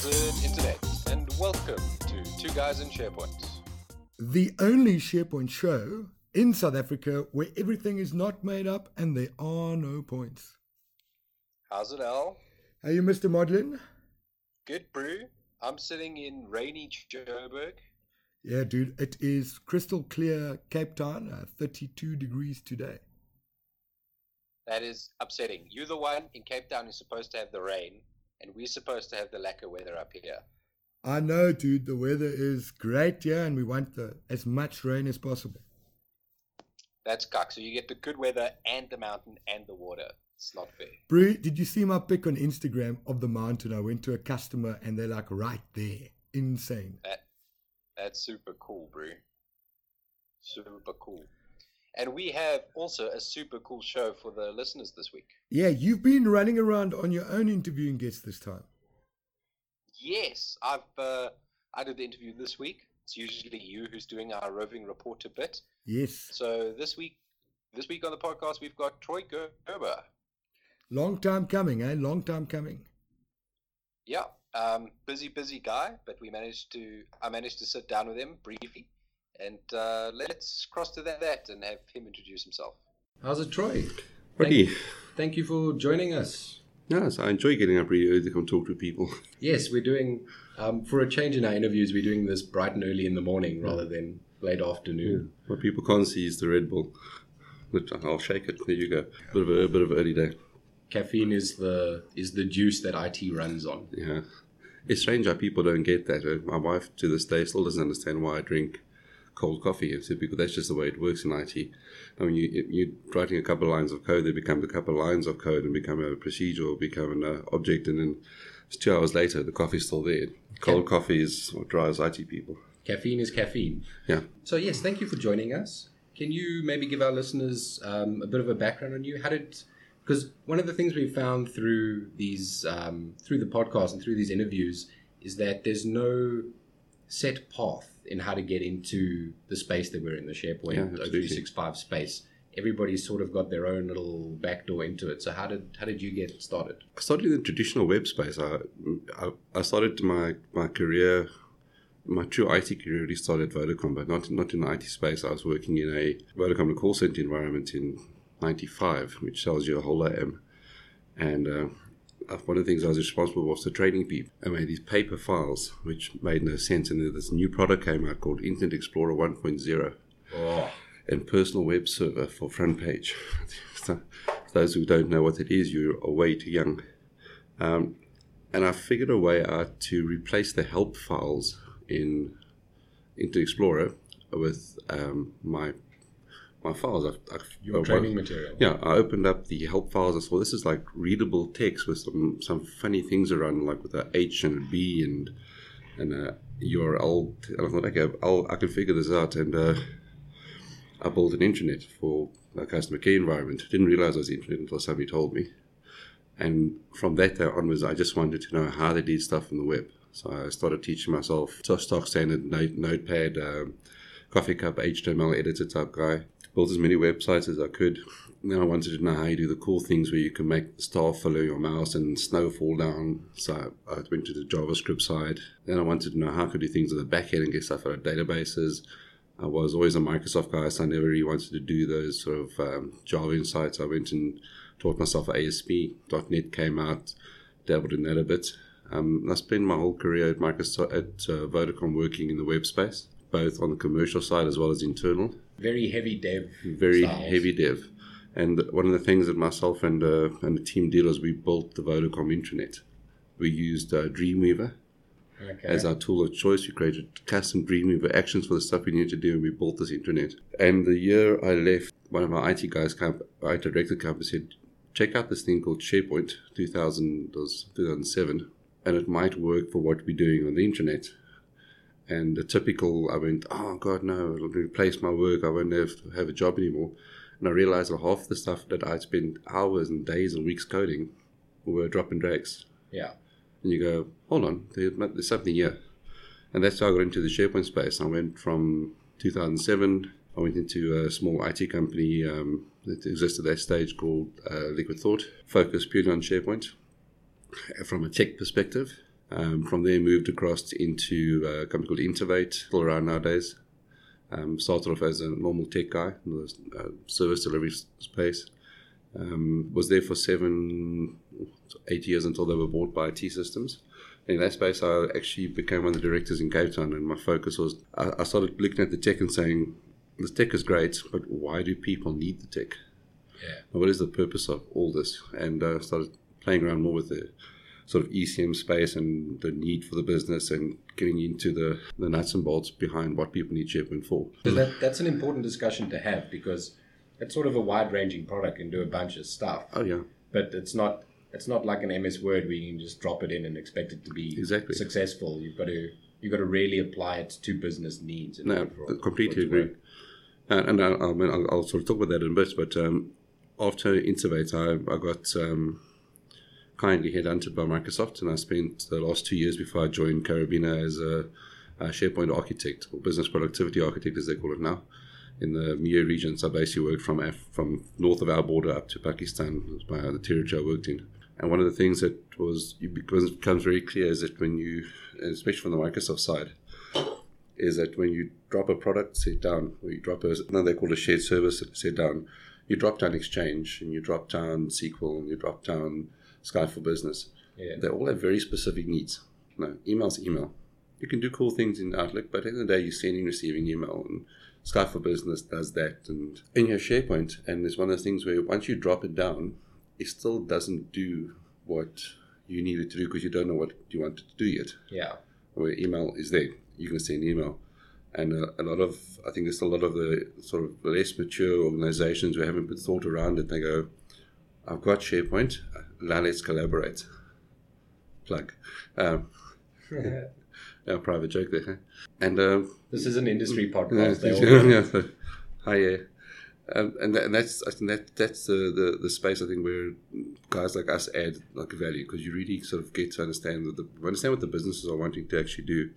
Buzzard Internet, and welcome to Two Guys in SharePoint. The only SharePoint show in South Africa where everything is not made up and there are no points. How's it, Al? Are you Mr. Modlin? Good, brew. I'm sitting in rainy Joburg. Yeah, dude, it is crystal clear Cape Town, uh, 32 degrees today. That is upsetting. You're the one in Cape Town who's supposed to have the rain, and we're supposed to have the lacquer weather up here. I know, dude, the weather is great here and we want the, as much rain as possible. That's cuck. So you get the good weather and the mountain and the water. It's not fair. Brie, did you see my pic on Instagram of the mountain? I went to a customer and they're like right there. Insane. That that's super cool, brew. Super cool. And we have also a super cool show for the listeners this week. Yeah, you've been running around on your own interviewing guests this time. Yes, I've uh, I did the interview this week. It's usually you who's doing our roving reporter bit. Yes. So this week, this week on the podcast, we've got Troy Gerber. Long time coming, eh? Long time coming. Yeah, um, busy, busy guy, but we managed to. I managed to sit down with him briefly, and uh, let's cross to that, that and have him introduce himself. How's it, Troy? Ricky. Thank, thank you for joining us. Yes, I enjoy getting up really early to come talk to people. Yes, we're doing, um, for a change in our interviews, we're doing this bright and early in the morning rather than late afternoon. What people can't see is the Red Bull. I'll shake it. There you go. Bit of a, a bit of early day. Caffeine is the is the juice that IT runs on. Yeah. It's strange how people don't get that. Uh, My wife to this day still doesn't understand why I drink cold coffee. It's because that's just the way it works in IT. I mean, you, you're writing a couple of lines of code, they become a couple of lines of code and become a procedure or become an uh, object, and then two hours later, the coffee's still there. Cold Yeah. coffee is what drives IT people. Caffeine is caffeine. Yeah. So yes, thank you for joining us. Can you maybe give our listeners um, a bit of a background on you? How did because one of the things we've found through these um, through the podcast and through these interviews is that there's no set path in how to get into the space that we're in the SharePoint Yeah, absolutely. O365 space. Everybody's sort of got their own little backdoor into it. So how did how did you get started? I started in the traditional web space. I, I, I started my, my career, my true IT career really started at Vodacom, but not, not in the IT space. I was working in a Vodacom call center environment in 95, which tells you a whole lot. am. And uh, one of the things I was responsible for was for training people. I made these paper files, which made no sense. And then this new product came out called Internet Explorer 1.0 Oh, and personal web server for front page. so, those who don't know what it is, you are way too young. Um, and I figured a way out to replace the help files in Internet Explorer with um, my my files. I, I, your training material. yeah, I opened up the help files and saw this is like readable text with some, some funny things around, like with a H and a B and and a URL. And I thought, okay, I'll, I can figure this out. And uh, I built an intranet for a customer care environment. Didn't realize I was internet until somebody told me. And from that day onwards, I just wanted to know how they did stuff on the web. So I started teaching myself stock standard note, notepad, um, coffee cup, HTML editor type guy. Built as many websites as I could. Then I wanted to know how you do the cool things where you can make the star follow your mouse and snow fall down. So I went to the JavaScript side. Then I wanted to know how I could do things on the back end and get stuff out of databases. I was always a Microsoft guy, so I never really wanted to do those sort of um, Java insights. I went and taught myself ASP. .NET came out, dabbled in that a bit. Um, I spent my whole career at Microsoft at uh, Vodacom working in the web space, both on the commercial side as well as internal. Very heavy dev. Very styles. heavy dev. And one of the things that myself and uh, and the team did was we built the Vodacom intranet. We used uh, Dreamweaver Okay. as our tool of choice. We created custom Dreamweaver actions for the stuff we needed to do, and we built this internet. And the year I left, one of our IT guys, camp, IT director campus, said, check out this thing called SharePoint 2000, was 2007, and it might work for what we're doing on the internet. And the typical, I went, oh God, no, it'll replace my work. I won't have have a job anymore. And I realized that half the stuff that I'd spent hours and days and weeks coding were drop and drags yeah. and you go, hold on, there's something here. And that's how I got into the SharePoint space. I went from 2007, I went into a small IT company um, that existed at that stage called uh, Liquid Thought, focused purely on SharePoint from a tech perspective. Um, from there, moved across into a company called Intervate, still around nowadays. Um, started off as a normal tech guy in the uh, service delivery space. Um, was there for seven, eight years until they were bought by T Systems. In that space, I actually became one of the directors in Cape Town, and my focus was I, I started looking at the tech and saying, "The tech is great, but why do people need the tech? Yeah. What is the purpose of all this?" And uh, started playing around more with the sort of ECM space and the need for the business and getting into the, the nuts and bolts behind what people need SharePoint for. So that, that's an important discussion to have because it's sort of a wide ranging product and do a bunch of stuff. Oh yeah, But it's not it's not like an MS Word where you can just drop it in and expect it to be Exactly. successful. You've got to you've got to really apply it to business needs. no, for- I completely for it to agree. And, and I, I mean, I'll, I'll sort of talk about that in a bit. But um, after Intervate, I, I got um, kindly headhunted by Microsoft, and I spent the last two years before I joined Carabina as a, a SharePoint architect or business productivity architect, as they call it now. In the MEA region, so I basically worked from Af- from north of our border up to Pakistan, was the territory I worked in. And one of the things that was becomes very clear is that when you, especially from the Microsoft side, is that when you drop a product set down, or you drop a, now they call it a shared service set down, you drop down Exchange and you drop down SQL and you drop down Skype for Business. Yeah. They all have very specific needs. No, email's email. You can do cool things in Outlook, but at the end of the day, you're sending, receiving email, and Skype for Business does that. And in your SharePoint, and it's one of those things where once you drop it down, it still doesn't do what you need it to do because you don't know what you want it to do yet Yeah. where email is there. You can send email. And uh, a lot of, I think there's a lot of the sort of less mature organizations who haven't put thought around it. They go, I've got SharePoint, now let's collaborate. Plug. Um, a private joke there. huh? And um, This is an industry yeah, podcast. All yeah, hi, yeah. Um, and, that, and that's I think that that's the, the, the space I think where guys like us add like value because you really sort of get to understand the, the understand what the businesses are wanting to actually do,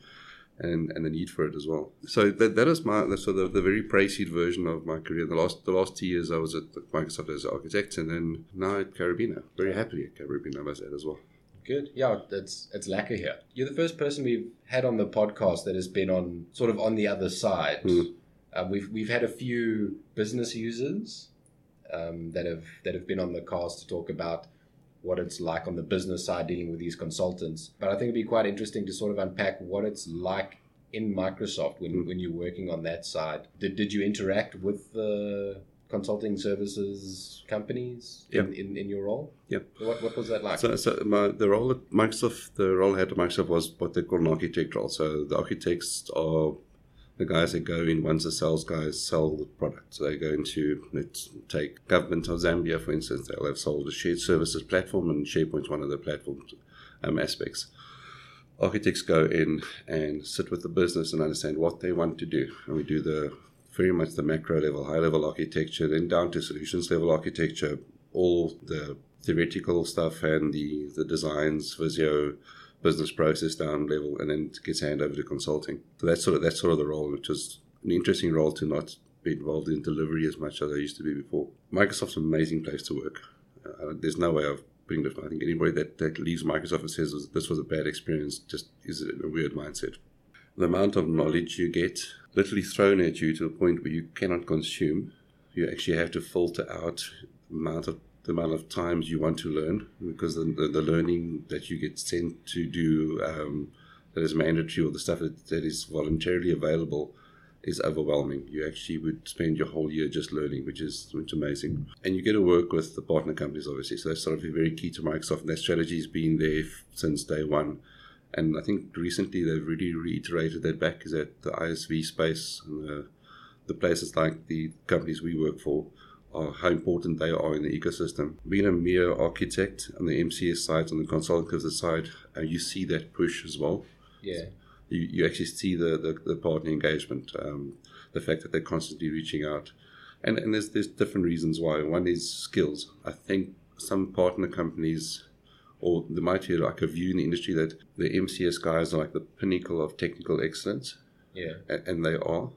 and, and the need for it as well. So that that is my that's sort of the very pre-seed version of my career. The last the last two years I was at Microsoft as an architect, and then now at Carabina. Very happily at Carabina, I must add as well. Good. Yeah, it's it's lacquer here. You're the first person we've had on the podcast that has been on sort of on the other side. Hmm. Uh, we've we've had a few business users um, that have that have been on the cast to talk about what it's like on the business side dealing with these consultants. But I think it'd be quite interesting to sort of unpack what it's like in Microsoft when, Hmm. when you're working on that side. Did, did you interact with the consulting services companies in, Yep. in, in your role? Yep. What, what was that like? So, so my, the role at Microsoft, the role I had at Microsoft was what they call an architect role. So the architects are the guys that go in once the sales guys sell the product. So they go into, let's take government of Zambia, for instance, they'll have sold a shared services platform and SharePoint's one of the platform um, aspects. Architects go in and sit with the business and understand what they want to do. And we do the very much the macro level, high level architecture, then down to solutions level architecture, all the theoretical stuff and the, the designs, Visio, business process down level, and then gets handed over to consulting. So that's sort of that's sort of the role, which was an interesting role to not be involved in delivery as much as I used to be before. Microsoft's an amazing place to work. Uh, there's no way of putting it. I think anybody that, that leaves Microsoft and says this was a bad experience just is a weird mindset. The amount of knowledge you get literally thrown at you to a point where you cannot consume. You actually have to filter out the amount of the amount of times you want to learn because the, the, the learning that you get sent to do um, that is mandatory or the stuff that, that is voluntarily available is overwhelming. You actually would spend your whole year just learning, which is which is amazing. And you get to work with the partner companies, obviously. So that's sort of very key to Microsoft. And that strategy has been there since day one. And I think recently they've really reiterated that back is that the ISV space and the, the places like the companies we work for are how important they are in the ecosystem. Being a mere architect on the MCS side, on the consultative side, uh, you see that push as well yeah. you, you actually see the, the, the partner engagement, um, the fact that they're constantly reaching out. And, and there's, there's different reasons why. One is skills. I think some partner companies, or there might be like a view in the industry that the MCS guys are like the pinnacle of technical excellence, Yeah. and they are.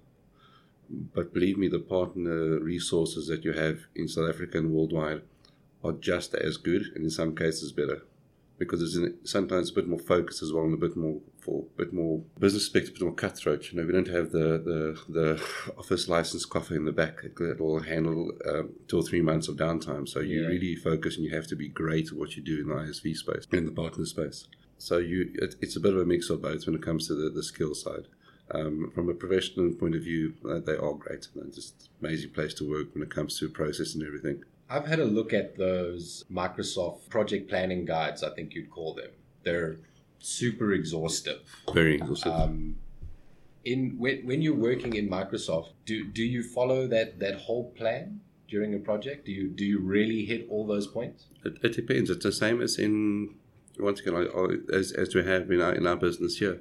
But believe me, the partner resources that you have in South Africa and worldwide are just as good, and in some cases better. because it's in, sometimes a bit more focused as well and a bit more for a bit more business perspective, a bit more cutthroat. You know, we don't have the the, the office license coffee in the back that will handle um, two or three months of downtime. So you Yeah. really focus and you have to be great at what you do in the ISV space in the partner space. So you it, it's a bit of a mix of both when it comes to the, the skill side. Um, from a professional point of view, uh, they are great. They're just amazing place to work when it comes to process and everything. I've had a look at those Microsoft project planning guides, I think you'd call them. They're super exhaustive. Very exhaustive. Um, in when, when you're working in Microsoft, do do you follow that that whole plan during a project? Do you do you really hit all those points? It, it depends. It's the same as in once again, I, I, as as we have in our in our business here,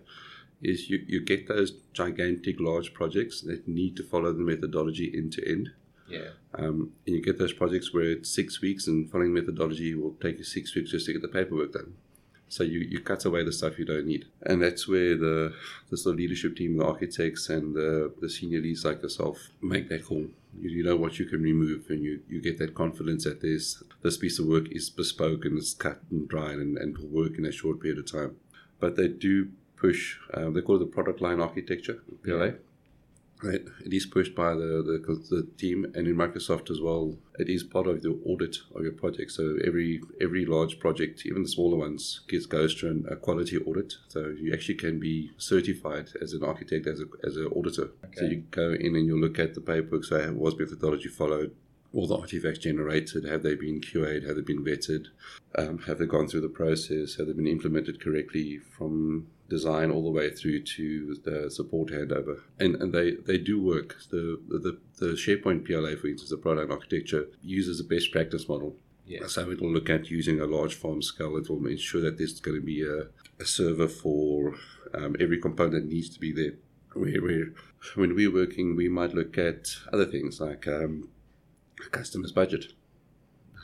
is you you get those gigantic large projects that need to follow the methodology end to end. Yeah. Um, and you get those projects where it's six weeks and following methodology will take you six weeks just to get the paperwork done. So you, you cut away the stuff you don't need. And that's where the, the sort of leadership team, the architects and the, the senior leads like yourself make that call. You, you know what you can remove and you, you get that confidence that there's this piece of work is bespoke and it's cut and dried and, and will work in a short period of time. But they do push, um, they call it the product line architecture, PLA. Right. It is pushed by the, the the team and in Microsoft as well. It is part of the audit of your project. So every every large project, even the smaller ones, gets goes through an- a quality audit. So you actually can be certified as an architect, as a as an auditor. So you go in and you look at the paperwork. So was methodology followed? All the artifacts generated, have they been QA'd? Have they been vetted? Um, have they gone through the process? Have they been implemented correctly from design all the way through to the support handover? And and they, they do work. The, the the SharePoint PLA, for instance, the product architecture uses a best practice model. Yeah. So it will look at using a large farm scale. It will ensure that there's going to be a, a server for um, every component needs to be there. Where, where when we're working, we might look at other things like um, a customer's budget.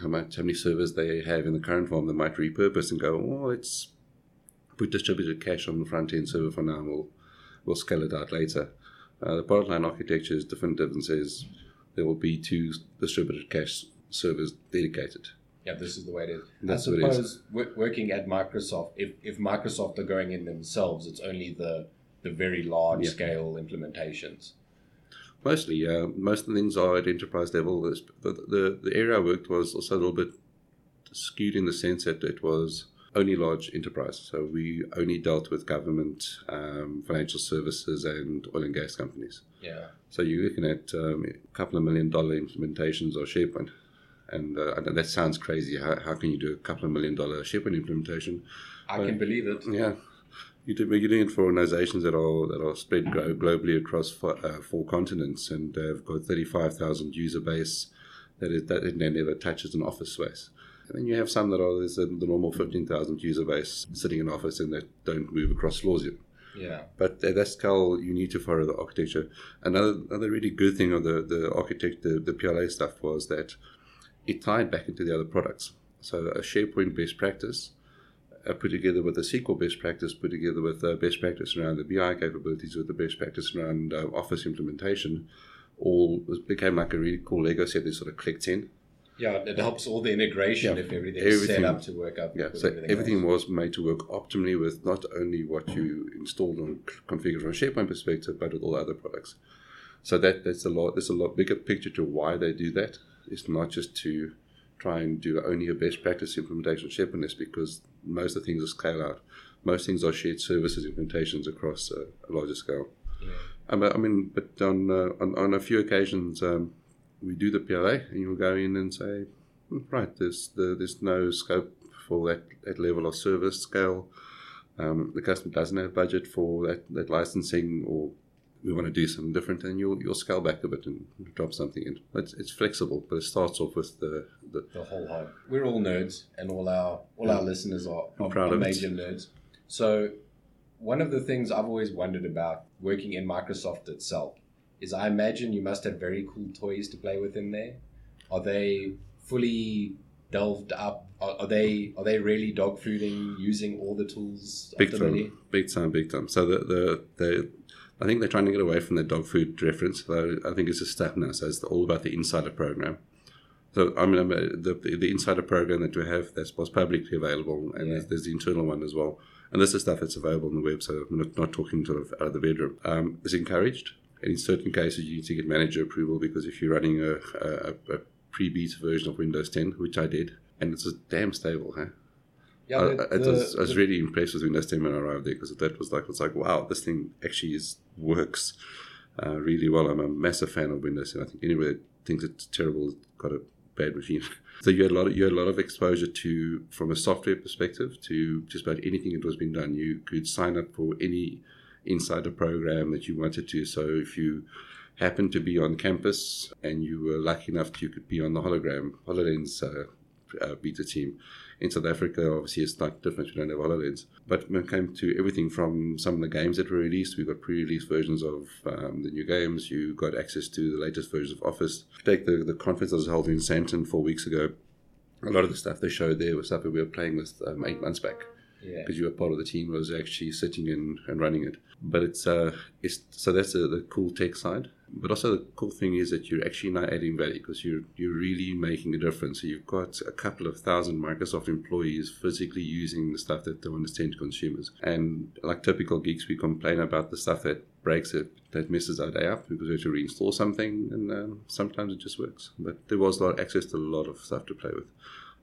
How much, how many servers they have in the current form, they might repurpose and go, oh, let's put distributed cache on the front end server for now. And we'll we'll scale it out later. Uh, the product line architecture is definitive and says there will be two distributed cache servers dedicated. Yeah, this is the way it is. That's I what it is. suppose wo- working at Microsoft, if, if Microsoft are going in themselves, it's only the the very large Yeah. scale implementations. Mostly, uh, most of the things are at enterprise level. The, the, the area I worked was also a little bit skewed in the sense that it was only large enterprise. So we only dealt with government, um, financial services, and oil and gas companies. Yeah. So you're looking at um, a couple of million dollar implementations or SharePoint. And uh, that sounds crazy. How, how can you do a couple of million dollar SharePoint implementation? I Right. can believe it. Yeah, you do, you're doing it for organizations that are that are spread glo- globally across four, uh, four continents and have got 35,000 user base that is that it never touches an office space. And then you have some that are there's the the normal 15,000 user base sitting in office and that don't move across floors yet. Yeah. But at that scale, you need to follow the architecture. Another another really good thing of the the architect the, the PLA stuff was that it tied back into the other products. So a SharePoint best practice uh, put together with a SQL best practice, put together with uh, best practice around the BI capabilities, with the best practice around uh, Office implementation, all was, became like a really cool Lego set that sort of clicked in. Yeah, it helps all the integration Yeah, if everything's set up to work up. Yeah, so everything, everything was made to work optimally with not only what you installed and configured from a SharePoint perspective, but with all the other products. So that that's a lot. There's a lot bigger picture to why they do that. It's not just to try and do only a best practice implementation of SharePoint. It's because most of the things are scale out. Most things are shared services implementations across a, a larger scale. Yeah. Um, I mean, but on, uh, on on a few occasions, um, we do the PLA, and you'll go in and say, "Hmm, right, there's the, there's no scope for that, that level of service scale. Um, the customer doesn't have budget for that, that licensing, or we want to do something different, and you'll you'll scale back a bit and drop something in. It's, it's flexible, but it starts off with the, the the whole hog. We're all nerds, and all our all our listeners are, are, are of it. major nerds. So, one of the things I've always wondered about working in Microsoft itself is I imagine you must have very cool toys to play with in there. Are they fully delved up? Are, are they are they really dog fooding using all the tools big time, big time, big time. So the the, the I think they're trying to get away from the dog food reference. Though I think it's a step now. So it's all about the insider program. So I mean, um, the the insider program that we have that's was publicly available, and Yeah. there's, there's the internal one as well. And this is stuff that's available on the web, so I'm not, not talking sort of out of the bedroom. Um, it's encouraged. And in certain cases, you need to get manager approval because if you're running a, a, a pre-beta version of Windows 10, which I did, and it's a damn stable, huh? Yeah, I, the- I, the- was, I was the- really impressed with Windows 10 when I arrived there because that was like, it's like, wow, this thing actually is works uh, really well. I'm a massive fan of Windows 10. I think anyone that thinks it's terrible has got a bad machine. So you had a lot of you had a lot of exposure to from a software perspective to just about anything that was being done. You could sign up for any insider program that you wanted to. So if you happened to be on campus and you were lucky enough that you could be on the hologram HoloLens uh, uh, beta team in South Africa, obviously it's not different. We don't have HoloLens. But when it came to everything from some of the games that were released, we got pre-release versions of um, the new games. You got access to the latest versions of Office. Take the, the conference that was held in Sandton four weeks ago. A lot of the stuff they showed there was stuff that we were playing with um, eight months back yeah. because you were part of the team who was actually sitting in and running it. But it's uh, it's so that's the, the cool tech side. But also the cool thing is that you're actually not adding value because you're you're really making a difference. So you've got a couple of thousand Microsoft employees physically using the stuff that they want to send to consumers. And like typical geeks, we complain about the stuff that breaks it, that messes our day up because we have to reinstall something, and um, sometimes it just works. But there was a lot access to a lot of stuff to play with.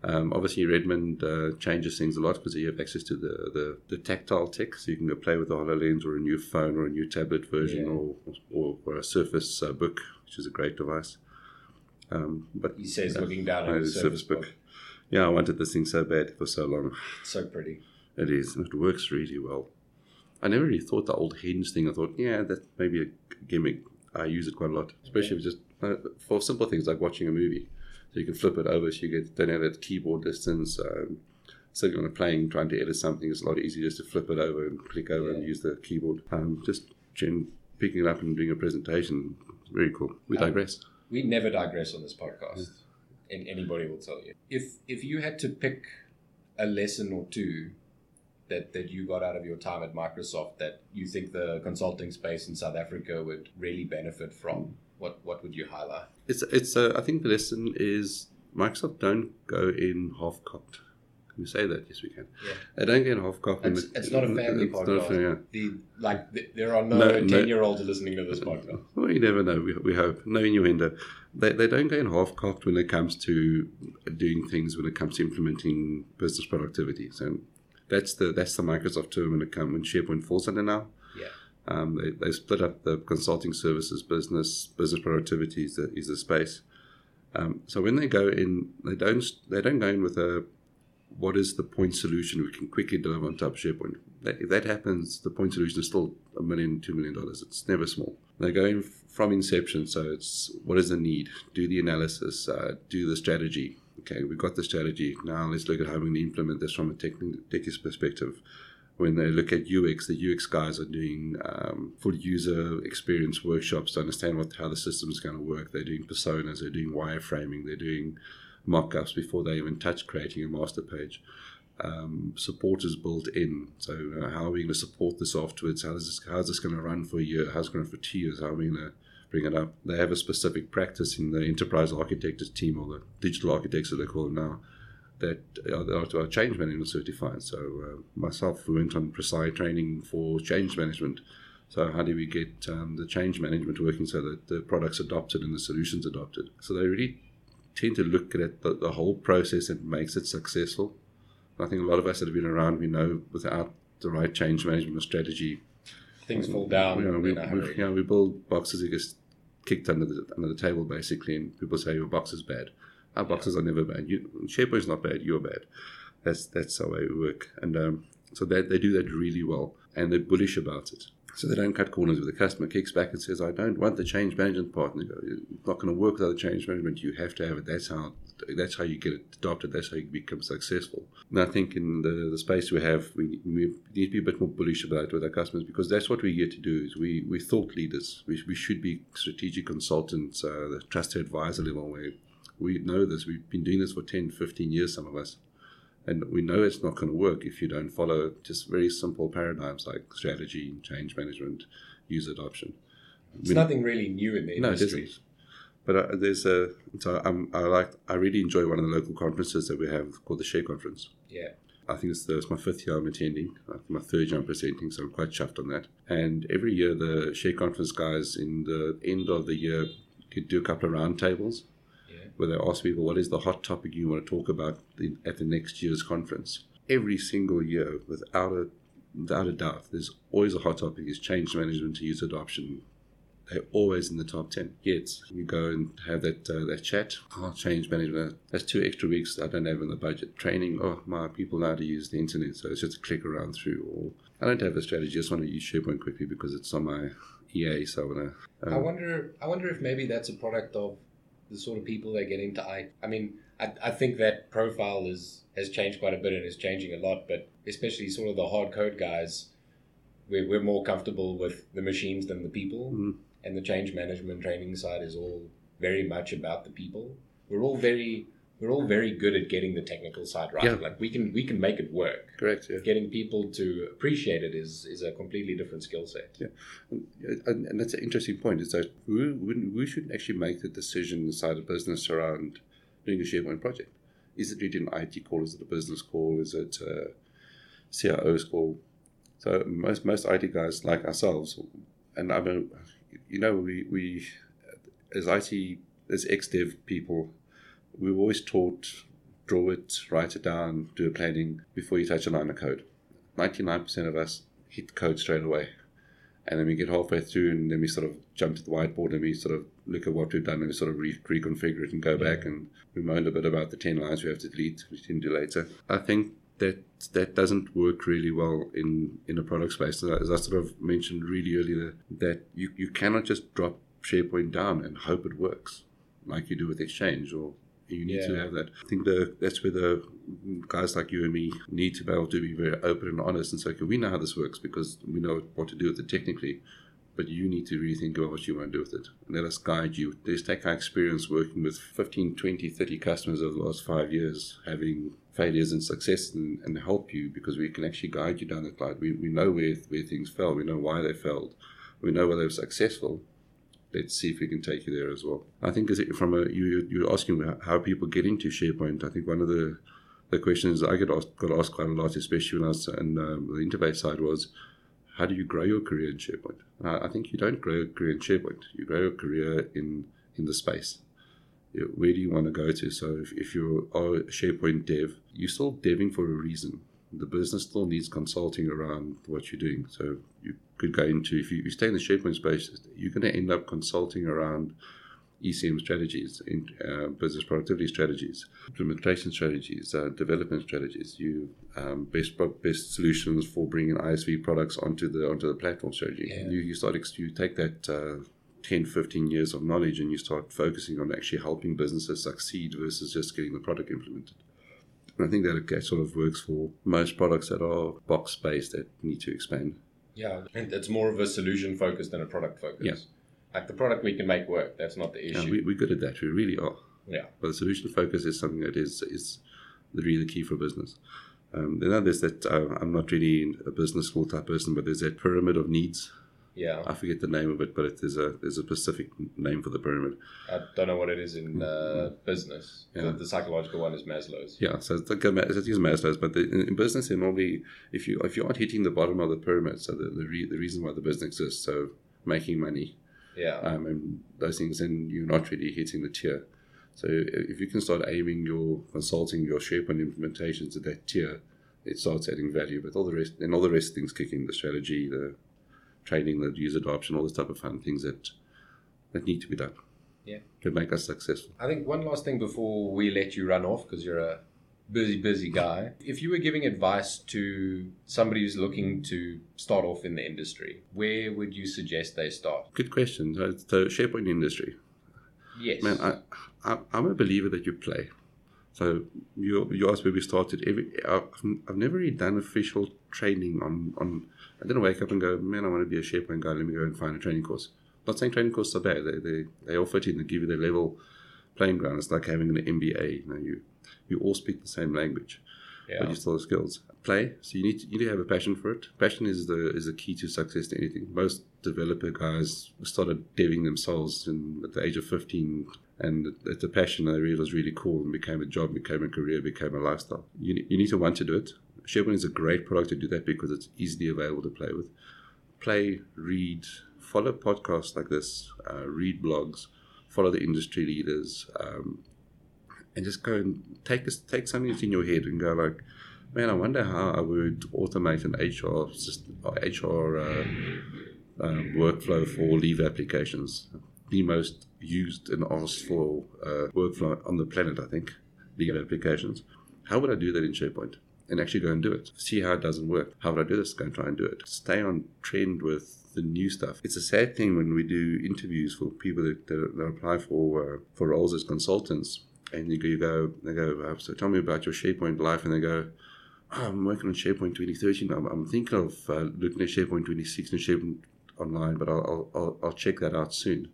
Um, obviously, Redmond uh, changes things a lot because you have access to the, the, the tactile tech, so you can go play with the HoloLens or a new phone or a new tablet version Yeah. or, or, or a Surface uh, Book, which is a great device. Um, but He says, yeah, looking down at the Surface Book. Yeah, I wanted this thing so bad for so long. So pretty. It is, and it works really well. I never really thought the old hinge thing. I thought, yeah, that's maybe a gimmick. I use it quite a lot, especially just uh, for simple things like watching a movie. So you can flip it over, so you get don't have that keyboard distance. Um, sitting on a plane trying to edit something is a lot easier just to flip it over and click over and use the keyboard. Um, just gen- picking it up and doing a presentation, very cool. We Um, digress. We never digress on this podcast, and anybody will tell you. If if you had to pick a lesson or two that that you got out of your time at Microsoft that you think the consulting space in South Africa would really benefit from, what what would you highlight? It's it's. Uh, I think the lesson is Microsoft don't go in half cocked. Can we say that? Yes, we can. Yeah. They don't get half cocked. It's, it's not a family not podcast. a- yeah. The like th- there are no No, no. ten year olds listening to this podcast. Well, you never know. We, we hope. No innuendo. They, they don't go in half cocked when it comes to doing things, when it comes to implementing business productivity. So that's the that's the Microsoft term when it comes when SharePoint falls under now. Um, they, they split up the consulting services business. Business productivity is the, is the space. Um, so when they go in, they don't they don't go in with a what is the point solution we can quickly deliver on top of SharePoint. That, if that happens, the point solution is still a million, two million dollars. It's never small. They go in from inception. So it's what is the need? Do the analysis. Uh, do the strategy. Okay, we've got the strategy. Now let's look at how going to implement this from a technical perspective. When they look at UX, the UX guys are doing um, full user experience workshops to understand what how the system is going to work. They're doing personas. They're doing wireframing. They're doing mock-ups before they even touch creating a master page. Um, support is built in. So uh, how are we going to support this afterwards? How is this, how's this going to run for a year? How's it going to run for two years? How are we going to bring it up? They have a specific practice in the enterprise architectures team or the digital architects that they call now that are, that are change management certified. So uh, myself, we went on Prosci training for change management. So how do we get um, the change management working so that the products adopted and the solutions adopted? So they really tend to look at the, the whole process and makes it successful. I think a lot of us that have been around, we know without the right change management strategy, Things fall down you know, we, we, you know, we build boxes that get kicked under the under the table basically, and people say your box is bad. Our boxes are never bad. You, is not bad. You're bad. That's that's how I work, and um, so they they do that really well, and they're bullish about it. So they don't cut corners with the customer. Kicks back and says, "I don't want the change management part." And they go, "It's not going to work without the change management. You have to have it. That's how that's how you get it adopted. That's how you become successful." And I think in the, the space we have, we, we need to be a bit more bullish about it with our customers because that's what we're here to do. Is we we thought leaders. We, we should be strategic consultants, uh, the trusted advisor level. Where we know this. We've been doing this for 10, 15 years. Some of us. And we know it's not going to work if you don't follow just very simple paradigms like strategy, change management, user adoption. It's nothing really new in the No, it industry. isn't. But uh, there's a so I'm, I like I really enjoy one of the local conferences that we have called the Share Conference. Yeah. I think it's, the, it's my fifth year I'm attending, my third year I'm presenting, so I'm quite chuffed on that. And every year, the Share Conference guys in the end of the year could do a couple of roundtables. Where they ask people, what is the hot topic you want to talk about at the next year's conference? Every single year, without a, without a doubt, there's always a hot topic is change management to user adoption. They're always in the top 10. Yet, you go and have that uh, that chat. Oh, change management. That's two extra weeks I don't have in the budget. Training. Oh, my people know how to use the internet, so it's just a click around through. Or I don't have a strategy. I just want to use SharePoint quickly because it's on my EA, so I want to. I wonder. I wonder if maybe that's a product of the sort of people that get into I. I mean, I, I think that profile is has changed quite a bit and is changing a lot. But especially sort of the hard code guys, we're, we're more comfortable with the machines than the people. Mm. And the change management training side is all very much about the people. We're all very we're all very good at getting the technical side right. Yeah. Like we can we can make it work. Correct. Yeah. Getting people to appreciate it is is a completely different skill set. Um, and, and that's an interesting point. Is that we, we, we should actually make the decision inside a business around doing a SharePoint project. Is it really an IT call? Is it a business call? Is it a CIO's call? So most most IT guys like ourselves, and I mean, you know, we, we as IT as ex dev people, we were always taught draw it, write it down, do a planning before you touch a line of code. Ninety nine percent of us hit code straight away. And then we get halfway through and then we sort of jump to the whiteboard and we sort of look at what we've done and we sort of re- reconfigure it and go back and we moaned a bit about the 10 lines we have to delete which we can do later. I think that that doesn't work really well in in a product space. As i sort of mentioned really earlier that you, you cannot just drop sharepoint down and hope it works like you do with exchange or you need to have that. I think the that's where the guys like you and me need to be able to be very open and honest and say, okay, we know how this works because we know what to do with it technically, but you need to really think about what you want to do with it. And let us guide you. Let's take our experience working with 15, 20, 30 customers over the last five years, having failures and success and, and help you because we can actually guide you down that line. We, we know where, where things fell. We know why they failed. We know where they were successful let's see if we can take you there as well. I think from a you you're asking how people get into SharePoint. I think one of the the questions I get asked got asked quite a lot, especially when I was on um, the interface side, was how do you grow your career in SharePoint? I I think you don't grow your career in SharePoint. You grow your career in in the space. Where do you want to go to? So if, if you are a SharePoint dev, you're still deving for a reason. The business still needs consulting around what you're doing. So you could go into if you, you stay in the SharePoint space, you're going to end up consulting around ECM strategies, in, uh, business productivity strategies, implementation strategies, uh, development strategies. You um, best best solutions for bringing ISV products onto the onto the platform strategy. Yeah. You you start ex- you take that. Uh, 10, 15 years of knowledge and you start focusing on actually helping businesses succeed versus just getting the product implemented. And I think that it sort of works for most products that are box based that need to expand. Yeah, and it's more of a solution focus than a product focus. Yeah. Like the product we can make work. That's not the Yeah, issue. we, we're good at that. We really are. Yeah. But the solution focus is something that is is really the key for business. Um, then there's that uh, I'm not really a business school type person, but there's that pyramid of needs. Yeah. I forget the name of it, but it is a there's a specific name for the pyramid. I don't know what it is in uh, business. Yeah. The, the psychological one is Maslow's. Yeah, so it's like a, it's use Maslow's, but the, in, in business, they normally if you if you aren't hitting the bottom of the pyramid, so the the, re, the reason why the business exists, so making money, Yeah. um, and those things, then you're not really hitting the tier. So if you can start aiming your consulting, your SharePoint implementations at that tier, it starts adding value. But all the rest, and all the rest of things kicking the strategy, the training, the user adoption, all this type of fun things that that need to be done. Yeah. to make us successful. I think one last thing before we let you run off because you're a busy, busy guy. If you were giving advice to somebody who's looking to start off in the industry, where would you suggest they start? Good question. So, so SharePoint industry. Yes. Man, I, I, I'm a believer that you play. So you you asked where we started. Every I've, I've never really done official training on on. I didn't wake up and go, man, I want to be a SharePoint guy. Let me go and find a training course. Not saying training courses are bad. They they they all fit in. They give you the level playing ground. It's like having an MBA. You know, you you all speak the same language. Yeah. but you still have skills. Play. So you need to, you need to have a passion for it. Passion is the is the key to success to anything. Most developer guys started deving themselves in, at the age of fifteen, and it's a passion I realized was really cool and became a job, became a career, became a lifestyle. You you need to want to do it. SharePoint is a great product to do that because it's easily available to play with. Play, read, follow podcasts like this, uh, read blogs, follow the industry leaders, um, and just go and take a, take something that's in your head and go like, man, I wonder how I would automate an HR system, HR uh, um, workflow for leave applications. The most used and asked for uh, workflow on the planet, I think, leave applications. How would I do that in SharePoint? And actually go and do it. See how it doesn't work. How would I do this? Go and try and do it. Stay on trend with the new stuff. It's a sad thing when we do interviews for people that, that, that apply for uh, for roles as consultants, and you go, you go they go, so tell me about your SharePoint life, and they go, oh, I'm working on SharePoint 2013. I'm, I'm thinking of uh, looking at SharePoint 2016 and SharePoint online, but I'll, I'll, I'll, check that out soon.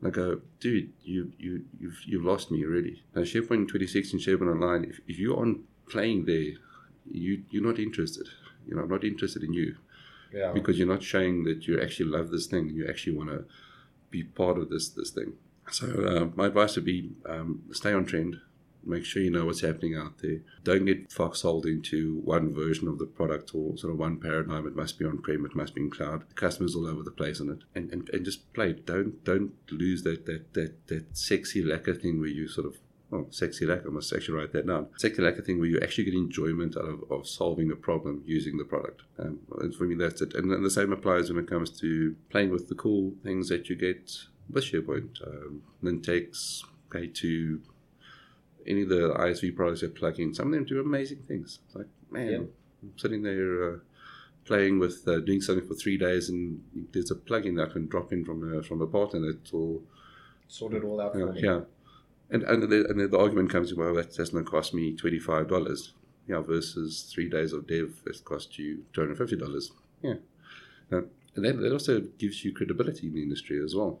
And I go, dude, you, you, you've, you've lost me already. Now, SharePoint 2016, SharePoint Online, if, if you're on playing there, you, you're not interested. You know, I'm not interested in you Yeah. because you're not showing that you actually love this thing. You actually want to be part of this this thing. So uh, my advice would be um, stay on trend. Make sure you know what's happening out there. Don't get foxholed into one version of the product or sort of one paradigm. It must be on prem. It must be in cloud. Customers all over the place on it, and, and, and just play. Don't don't lose that that that that sexy lacquer thing where you sort of oh sexy lacquer. I must actually write that down. Sexy lacquer thing where you actually get enjoyment out of, of solving a problem using the product. Um, and for me, that's it. And, then the same applies when it comes to playing with the cool things that you get with SharePoint. Um, Nintex, K2, any of the ISV products that plug in, some of them do amazing things. It's like, man, Yeah. I'm sitting there uh, playing with, uh, doing something for three days, and there's a plugin that I can drop in from a, from a partner that will, Sort it all out for me. yeah. And, and, the, and the, argument comes, well, that, that's going to cost me $25. Yeah, versus three days of dev that's cost you $250. Yeah. Uh, and that, that also gives you credibility in the industry as well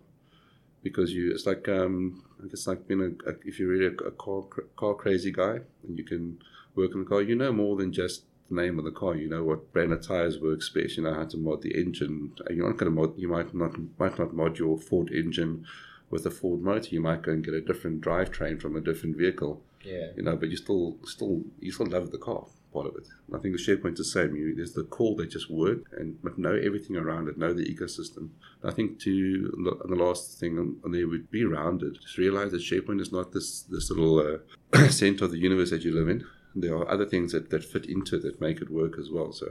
because you it's like um it's like being a, a if you're really a, a car car crazy guy and you can work on the car you know more than just the name of the car you know what brand of tires works best you know how to mod the engine you're not going to mod you might not might not mod your Ford engine with a Ford motor you might go and get a different drivetrain from a different vehicle Yeah. you know, but you still, still, you still love the car part of it. And I think the SharePoint's the same. You, there's the core that just work and but know everything around it, know the ecosystem. I think to and the last thing on, on there would be rounded. Just realize that SharePoint is not this this little uh, center of the universe that you live in. There are other things that, that fit into it that make it work as well. So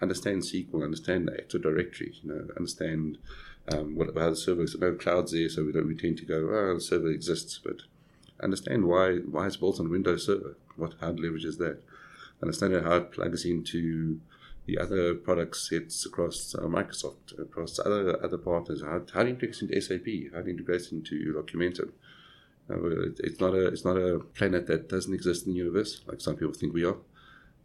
understand SQL, understand the Active Directory, you know, understand um, what how the server is. No clouds there, so we don't we tend to go, oh, the server exists, but understand why why it's built on Windows Server, what how it leverages that, understand how it plugs into the other product sets across uh, Microsoft, across other other partners, how, how it integrates into SAP, how it integrates into Documentum. Uh, it- it's not a it's not a planet that doesn't exist in the universe like some people think we are.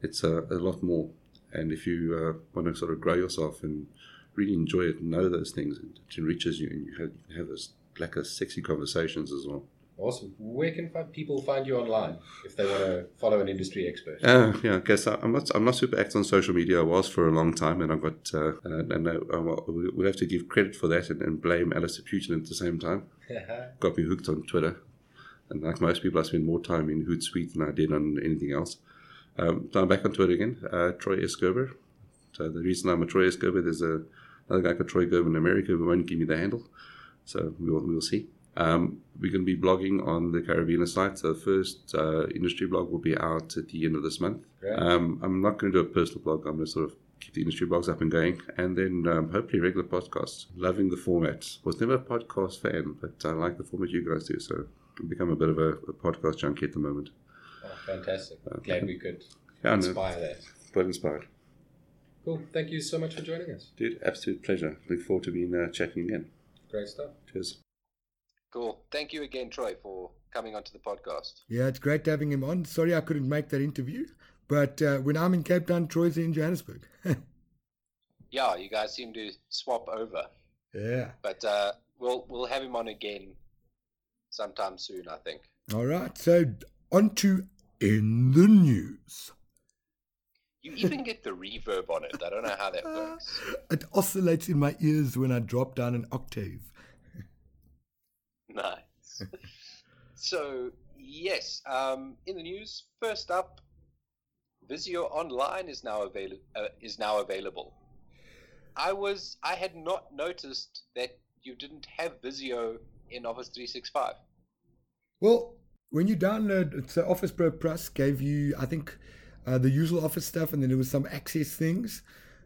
It's a, a lot more, and if you uh, want to sort of grow yourself and really enjoy it, and know those things, it enriches you, and you have, you have those like a sexy conversations as well. Awesome. Where can people find you online if they want to follow an industry expert? Uh, yeah, I guess I- I'm not. I'm not super active on social media. I was for a long time, and I've got. Uh, and and uh, well, we- we'll have to give credit for that and, and blame Alistair Pugin at the same time. Got me hooked on Twitter, and like most people, I spend more time in Hootsuite than I did on anything else. Um, so I'm back on Twitter again. Uh, Troy. Gerber. So the reason I'm a Troy. Gerber, there's a, another guy called Troy Gerber in America who won't give me the handle. So we'll we'll see. Um, we're going to be blogging on the Caribbean site. So the first uh, industry blog will be out at the end of this month. Um, I'm not going to do a personal blog. I'm going to sort of keep the industry blogs up and going, and then um, hopefully regular podcasts. Loving the format. Was never a podcast fan, but I like the format you guys do. So I've become a bit of a, a podcast junkie at the moment. Oh, fantastic. Okay. Glad we could Yeah, I inspire that. But inspired. Cool. Thank you so much for joining us. Dude, absolute pleasure. Look forward to being uh, chatting again. Great stuff. Cheers. Cool. Thank you again, Troy, for coming onto the podcast. Yeah, it's great having him on. Sorry I couldn't make that interview, but uh, when I'm in Cape Town, Troy's in Johannesburg. Yeah, you guys seem to swap over, yeah. but uh, we'll we'll have him on again sometime soon, I think. All right. So on to in the news. You even get the reverb on it. I don't know how that works. It oscillates in my ears when I drop down an octave. Nice. so yes, um, in the news, first up, Visio Online is now available. Uh, is now available. I was I had not noticed that you didn't have Visio in Office 365. Well, when you download, uh, Office Pro Plus gave you, I think, uh, the usual Office stuff, and then there was some access things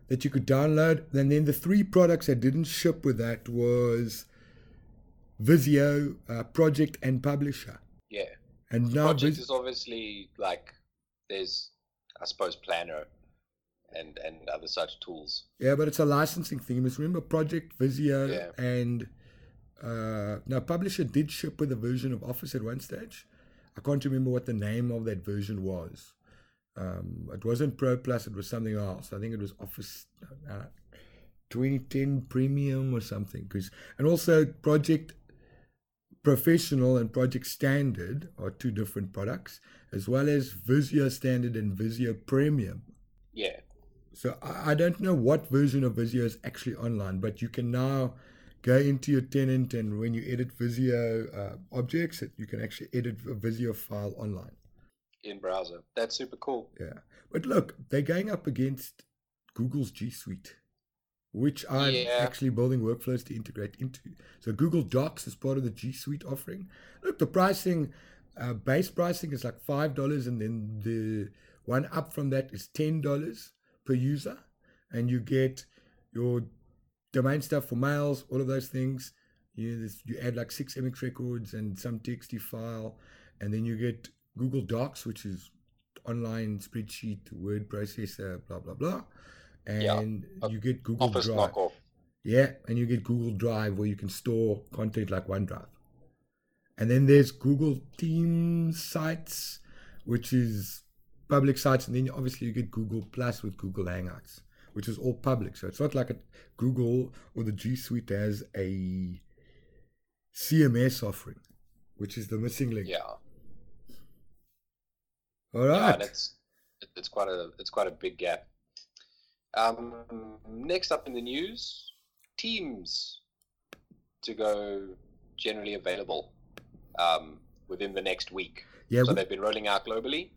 that you could download. And then the three products that didn't ship with that was Visio, uh, Project, and Publisher. Yeah. And now Project Vis- is obviously like there's I suppose Planner and and other such tools. Yeah, but it's a licensing thing. You must remember Project, Visio, Yeah. and uh, now Publisher did ship with a version of Office at one stage. I can't remember what the name of that version was. Um, it wasn't Pro Plus, it was something else. I think it was Office uh, 2010 Premium or something. 'Cause- and also Project Professional and Project Standard are two different products, as well as Visio Standard and Visio Premium. Yeah. So I I don't know what version of Visio is actually online, but you can now go into your tenant and when you edit Visio uh, objects, it- you can actually edit a Visio file online. In browser. That's super cool. Yeah. But look, they're going up against Google's G Suite, which I'm Yeah. actually building workflows to integrate into. So Google Docs is part of the G Suite offering. Look, the pricing, uh, base pricing is like $5, and then the one up from that is $10 per user. And you get your domain stuff for mails, all of those things. You, this, you add like six MX records and some TXT file, and then you get Google Docs, which is online spreadsheet, word processor, blah blah blah, and Uh, you get Google Office Drive. knockoff. Yeah, and you get Google Drive where you can store content like OneDrive. And then there's Google Teams sites, which is public sites, and then obviously you get Google Plus with Google Hangouts, which is all public. So it's not like a Google or the G Suite has a CMS offering, which is the missing link. Yeah. All Yeah, and it's it's quite a it's quite a big gap. Um, next up in the news, Teams to go generally available um, within the next week. yeah, so we- they've been rolling out globally,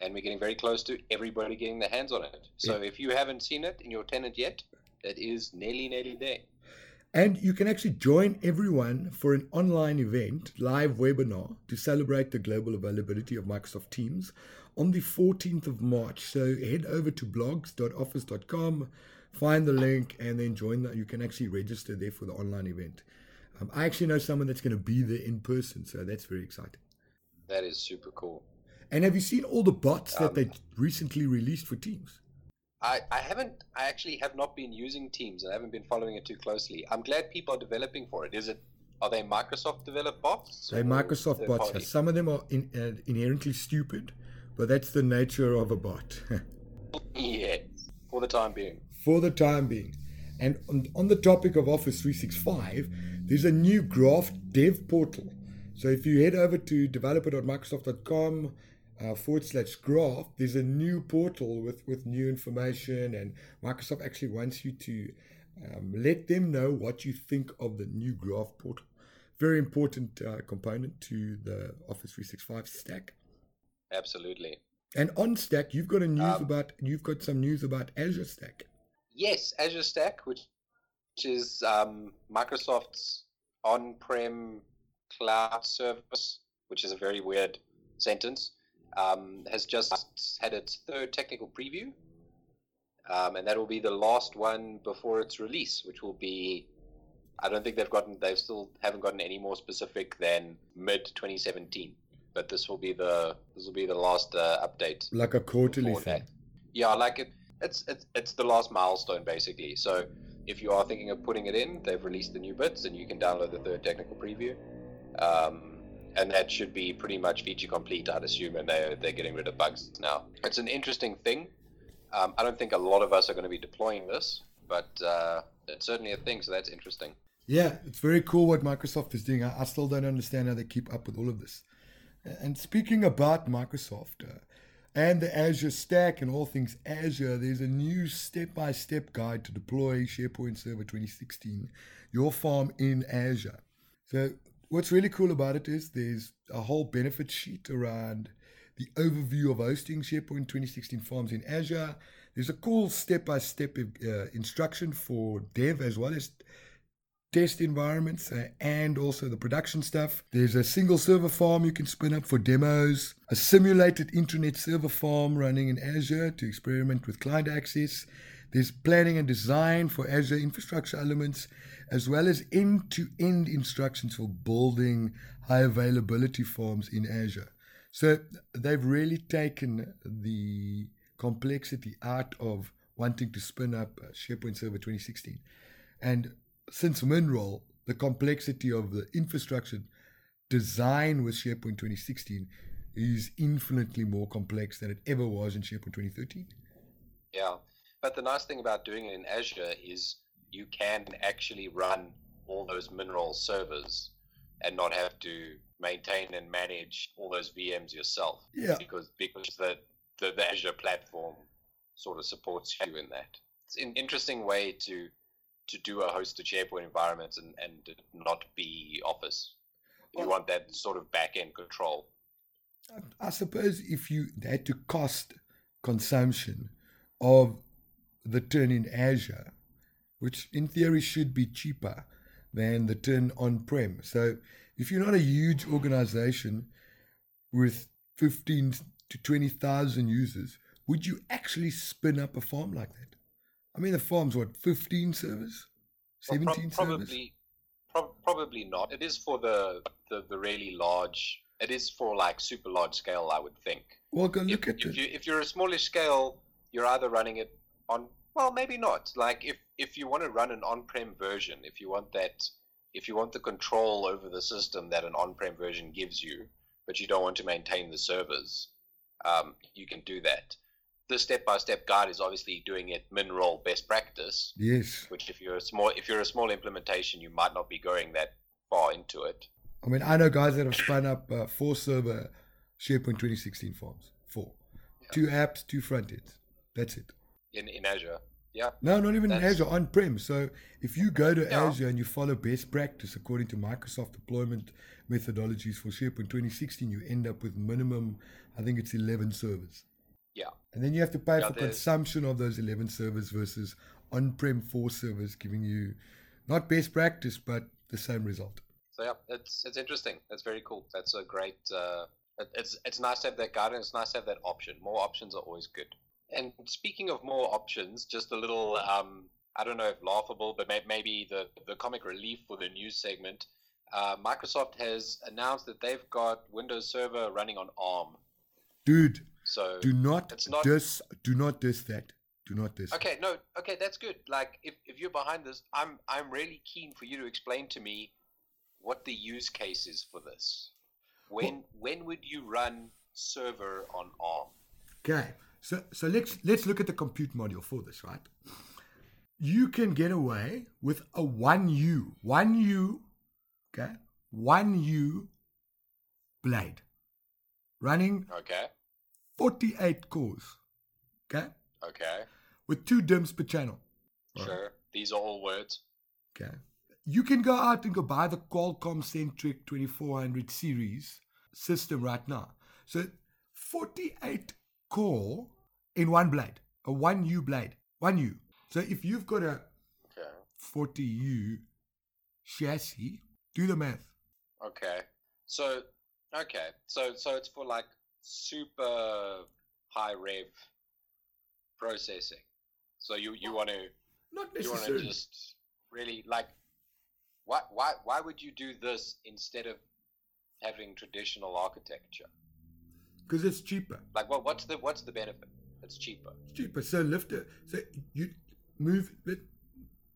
and we're getting very close to everybody getting their hands on it. So if you haven't seen it in your tenant yet, it is nearly nearly there. And you can actually join everyone for an online event, live webinar, to celebrate the global availability of Microsoft Teams on the 14th of March. So head over to blogs.office.com, find the link, and then join that. You can actually register there for the online event. Um, I actually know someone that's going to be there in person, so that's very exciting. That is super cool. And have you seen all the bots that Um, they recently released for Teams? I, I haven't I actually have not been using Teams and I haven't been following it too closely. I'm glad people are developing for it. Is it are they Microsoft developed bots? They're Microsoft bots. party? Some of them are in, uh, inherently stupid, but that's the nature of a bot. yes, for the time being. for the time being. And on, on the topic of Office 365, there's a new graph dev portal. So if you head over to developer.microsoft.com uh, forward slash graph, there's a new portal with, with new information. And Microsoft actually wants you to um, let them know what you think of the new graph portal. Very important uh, component to the Office 365 stack. Absolutely. And on Stack, you've got a news Um, about you've got some news about Azure Stack. Yes, Azure Stack, which, which is um, Microsoft's on-prem cloud service, which is a very weird sentence, um, has just had its third technical preview, um, and that will be the last one before its release, which will be. I don't think they've gotten. They've still haven't gotten any more specific than mid 2017. But this will be the this will be the last uh, update Like a quarterly thing. that. Yeah, like it. It's it's it's the last milestone basically. So if you are thinking of putting it in, they've released the new bits, and you can download the third technical preview. Um, and that should be pretty much feature complete, I'd assume, and they're they're getting rid of bugs now. It's an interesting thing. Um, I don't think a lot of us are going to be deploying this, but uh, it's certainly a thing. So that's interesting. Yeah, it's very cool what Microsoft is doing. I, I still don't understand how they keep up with all of this. And speaking about Microsoft, uh, and the Azure Stack and all things Azure, there's a new step by step guide to deploy SharePoint Server 2016, your farm in Azure. So, what's really cool about it is there's a whole benefit sheet around the overview of hosting SharePoint 2016 farms in Azure. There's a cool step by step instruction for dev as well as test environments uh, and also the production stuff. There's a single server farm you can spin up for demos, a simulated intranet server farm running in Azure to experiment with client access. There's planning and design for Azure infrastructure elements, as well as end to end instructions for building high availability farms in Azure. So they've really taken the complexity out of wanting to spin up SharePoint Server 2016. And since MinRole, the complexity of the infrastructure design with SharePoint 2016 is infinitely more complex than it ever was in SharePoint 2013. Yeah, but the nice thing about doing it in Azure is you can actually run all those MinRole servers and not have to maintain and manage all those VMs yourself. Yeah. Because because the, the, the Azure platform sort of supports you in that. It's an interesting way to to do a hosted SharePoint environment and, and not be Office. You Well- want that sort of back end control. I suppose if you had to cost consumption of the turn in Azure, which in theory should be cheaper than the turn on prem. So if you're not a huge organization with 15 to 20,000 users, would you actually spin up a farm like that? I mean, the farm's what, 15 servers? Well, 17 prob- servers? probably, probably not. It is for the, the, the really large. It is for like super large scale, I would think. Well, go If, look at if it. you if you're a smallish scale, you're either running it on. Well, maybe not. Like if if you want to run an on-prem version, if you want that, if you want the control over the system that an on-prem version gives you, but you don't want to maintain the servers, um, you can do that. The step-by-step guide is obviously doing it MinRole best practice, Yes. which if you're a small if you're a small implementation, you might not be going that far into it. I mean, I know guys that have spun up uh, four server SharePoint 2016 farms. Four. Yeah. Two apps, two front ends. That's it. In, in Azure. Yeah, No, not even in Azure, on prem. So if you go to Yeah. Azure and you follow best practice according to Microsoft deployment methodologies for SharePoint 2016, you end up with minimum, I think it's 11 servers. yeah, And then you have to pay Yeah, for consumption of those 11 servers versus on prem four servers, giving you not best practice, but the same result. So yeah, it's it's interesting. That's very cool. That's a great. Uh, it- it's it's nice to have that guidance. It's nice to have that option. More options are always good. And speaking of more options, just a little. Um, I don't know if laughable, but may, maybe the the comic relief for the news segment. Uh, Microsoft has announced that they've got Windows Server running on ARM. Dude, So do not It's not- diss, do not diss that. Do not diss. Okay, no, okay, that's good. Like, if, if you're behind this, I'm I'm really keen for you to explain to me what the use case is for this. When when would you run server on ARM? Okay, so so let's let's look at the compute module for this, right? You can get away with a one U, one U, okay, one U blade running Okay, 48 cores, okay, okay, with two DIMMs per channel. Right. sure. These are all words. Okay. You can go out and go buy the Qualcomm Centriq 2400 series system right now. So 48 core in one blade, a 1U blade, 1U. So if you've got a Okay, 40U chassis, do the math. okay. So okay, so so it's for like super high rev processing. So you you want to Not you want to just really like why why why would you do this instead of having traditional architecture Because it's cheaper. like what what's the what's the benefit it's cheaper It's cheaper. So lift it. So you move.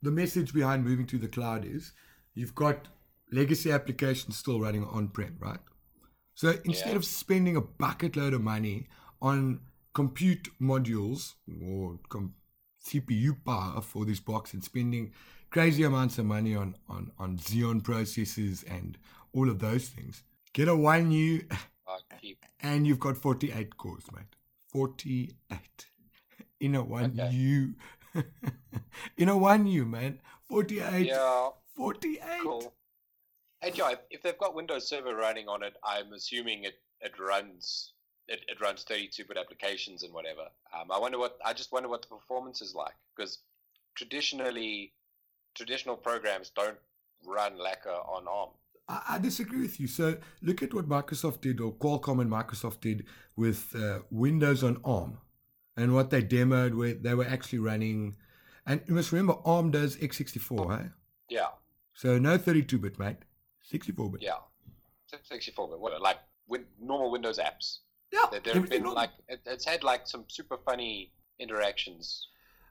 The message behind moving to the cloud is you've got legacy applications still running on prem, right? So instead Yeah. of spending a bucket load of money on compute modules or com- CPU power for this box and spending crazy amounts of money on, on, on Xeon processors and all of those things, get a one U uh, and you've got 48 cores, mate. 48 in a one Okay. U. in a one U, man. 48. Yeah, 48. cool. And yeah, if, if they've got Windows Server running on it, I'm assuming it, it runs it, it runs 32-bit applications and whatever. Um, I wonder what I just wonder what the performance is like because traditionally traditional programs don't run lacquer on ARM. I, I disagree with you. So look at what Microsoft did, or Qualcomm and Microsoft did with uh, Windows on ARM, and what they demoed where they were actually running. And you must remember, ARM does x64, eh? Yeah, So no 32-bit, mate. 64-bit. yeah, 64-bit, whatever, like with normal Windows apps. Yeah, There, there have been like it, it's had like some super funny interactions.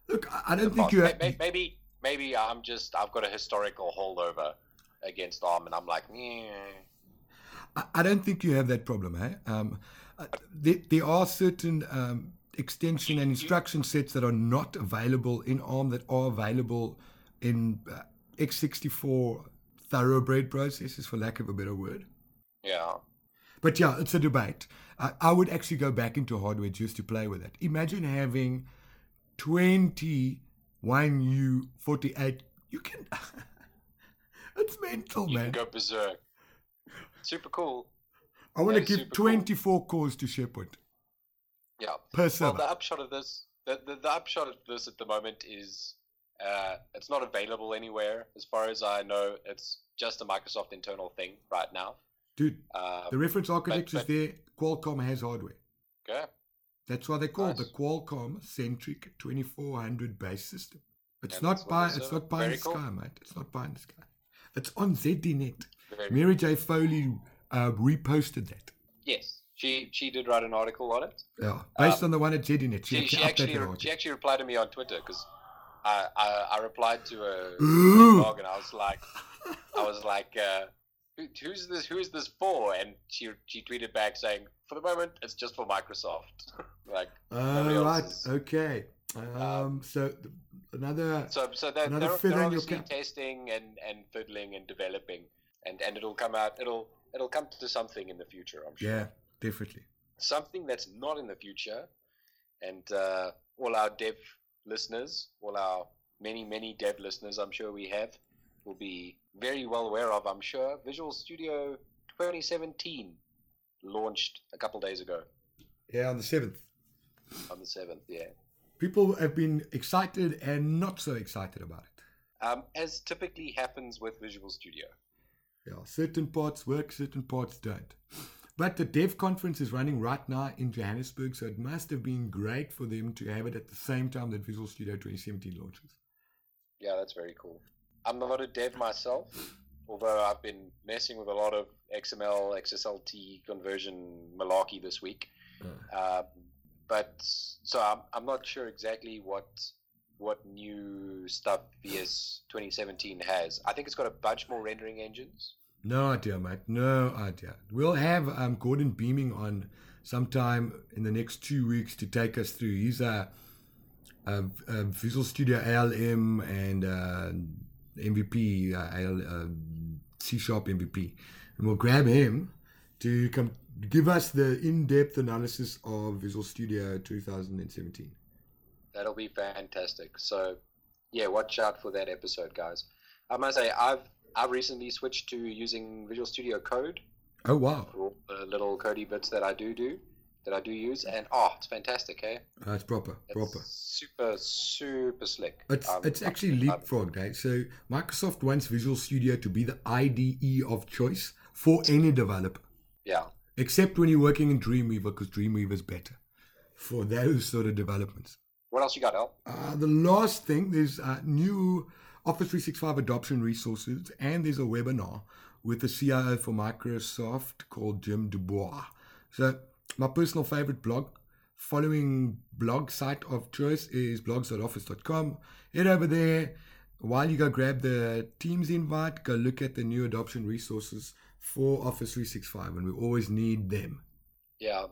Look, I- I don't think you. Have. may- maybe maybe I'm just I've got a historical holdover against ARM, and I'm like. I, I don't think you have that problem, eh? Um, uh, there, there are certain um, extension and instruction sets that are not available in ARM that are available in uh, x64 thoroughbred processors, for lack of a better word. yeah, But yeah, it's a debate. I, I would actually go back into hardware just to play with it. Imagine having 21U48. You can. it's mental, you man. can go berserk. Super cool. I want to give super cool. 24 cores to Shepard Yeah. per Well, server. the upshot of this, the, the, the upshot of this at the moment is uh, it's not available anywhere. As far as I know, it's just a Microsoft internal thing right now. Dude, Uh, the reference architecture is there. Qualcomm has hardware. okay. That's why they call it the Qualcomm Centriq 2400 base system. It's And not what it's, not in the cool. sky, mate. It's not in the sky. It's on ZDNet. Very, Mary Jo Foley uh, reposted that. yes, she she did write an article on it. Yeah, based Um, on the one at ZDNet. She, She, she actually re- she actually replied to me on Twitter because I, I I replied to a blog and I was like I was like uh, Who, who's this who's this for and she she tweeted back saying for the moment it's just for Microsoft like Nobody Oh, right. is- Okay. Um, so th- another. so so they're, Another they're, they're obviously cap. testing and and fiddling and developing and and it'll come out it'll it'll come to something in the future I'm sure Yeah, definitely. something that's not in the future, and uh, all our dev listeners, all our many, many dev listeners, I'm sure we have, will be very well aware of, I'm sure. Visual Studio 2017 launched a couple days ago Yeah, on the 7th. on the 7th, yeah. People have been excited and not so excited about it. Um, as typically happens with Visual Studio. Yeah, certain parts work, certain parts don't. But the dev conference is running right now in Johannesburg, so it must have been great for them to have it at the same time that Visual Studio 2017 launches. Yeah, that's very cool. I'm not a dev myself, although I've been messing with a lot of XML, XSLT conversion malarkey this week. Uh, Um, but so I'm, I'm not sure exactly what what new stuff VS 2017 has. I think it's got a bunch more rendering engines. no idea, mate. No idea. We'll have um, Gordon Beeming on sometime in the next two weeks to take us through. He's a, a, a Visual Studio ALM and uh, MVP, uh, AL, uh, C Sharp MVP. And we'll grab him to come give us the in depth analysis of Visual Studio 2017. That'll be fantastic. So yeah, watch out for that episode, guys. I must say I've I've recently switched to using Visual Studio Code Oh, wow. for all the little codey bits that I do do that I do use, and oh, it's fantastic, eh? Uh, it's proper, It's proper. super super slick. It's Um, it's actually leapfrogged, eh? So Microsoft wants Visual Studio to be the IDE of choice for any developer, yeah, except when you're working in Dreamweaver, because Dreamweaver is better for those sort of developments. What else you got, Al? Uh, the last thing, there's uh, new Office 365 adoption resources, and there's a webinar with the CIO for Microsoft called Jim DuBois. So, my personal favorite blog, following blog site of choice is blogs.office.com. Head over there. While you go grab the Teams invite, go look at the new adoption resources for Office 365, and we always need them. Yeah,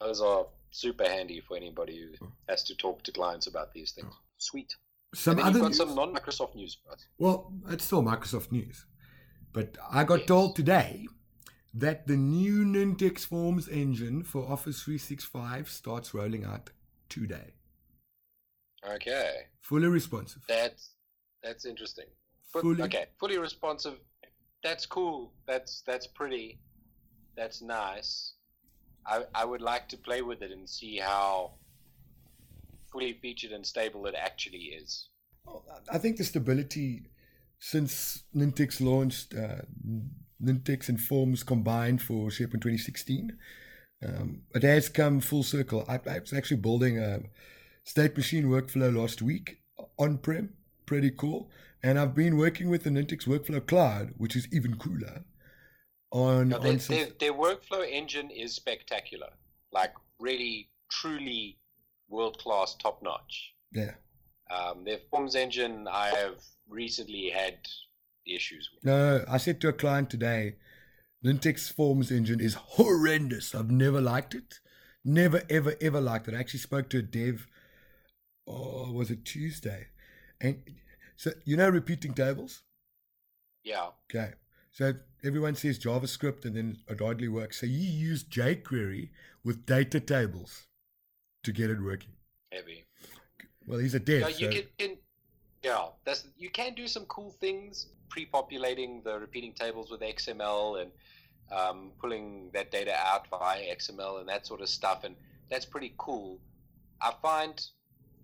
those are super handy for anybody who oh. has to talk to clients about these things. Oh. Sweet. Some other you've got news? some non-Microsoft news. Well, it's still Microsoft news. But I got Yes. told today that the new Nintex Forms engine for Office 365 starts rolling out today. Okay, Fully responsive. that's that's interesting. Fully- okay, fully responsive. That's cool. That's that's pretty. That's nice. I I would like to play with it and see how fully featured and stable it actually is. I think the stability since Nintex launched, uh, Nintex and Forms combined for SharePoint 2016, um, it has come full circle. I, I was actually building a state machine workflow last week on prem, pretty cool. And I've been working with the Nintex Workflow Cloud, which is even cooler. On, No, their, on their, their workflow engine is spectacular. Like really, truly world class, top notch. yeah. Um, their forms engine, I have recently had issues with. No, I said to a client today, Nintex Forms engine is horrendous. I've never liked it. Never, ever, ever liked it. I actually spoke to a dev, oh, was it Tuesday? And so, you know, repeating tables? Yeah, Okay. So everyone says JavaScript and then it hardly works. So you use jQuery with data tables to get it working. heavy. Well, he's a dev. Yeah, you so can, can yeah, that's you can do some cool things pre-populating the repeating tables with XML and um, pulling that data out via XML and that sort of stuff, and that's pretty cool. I find,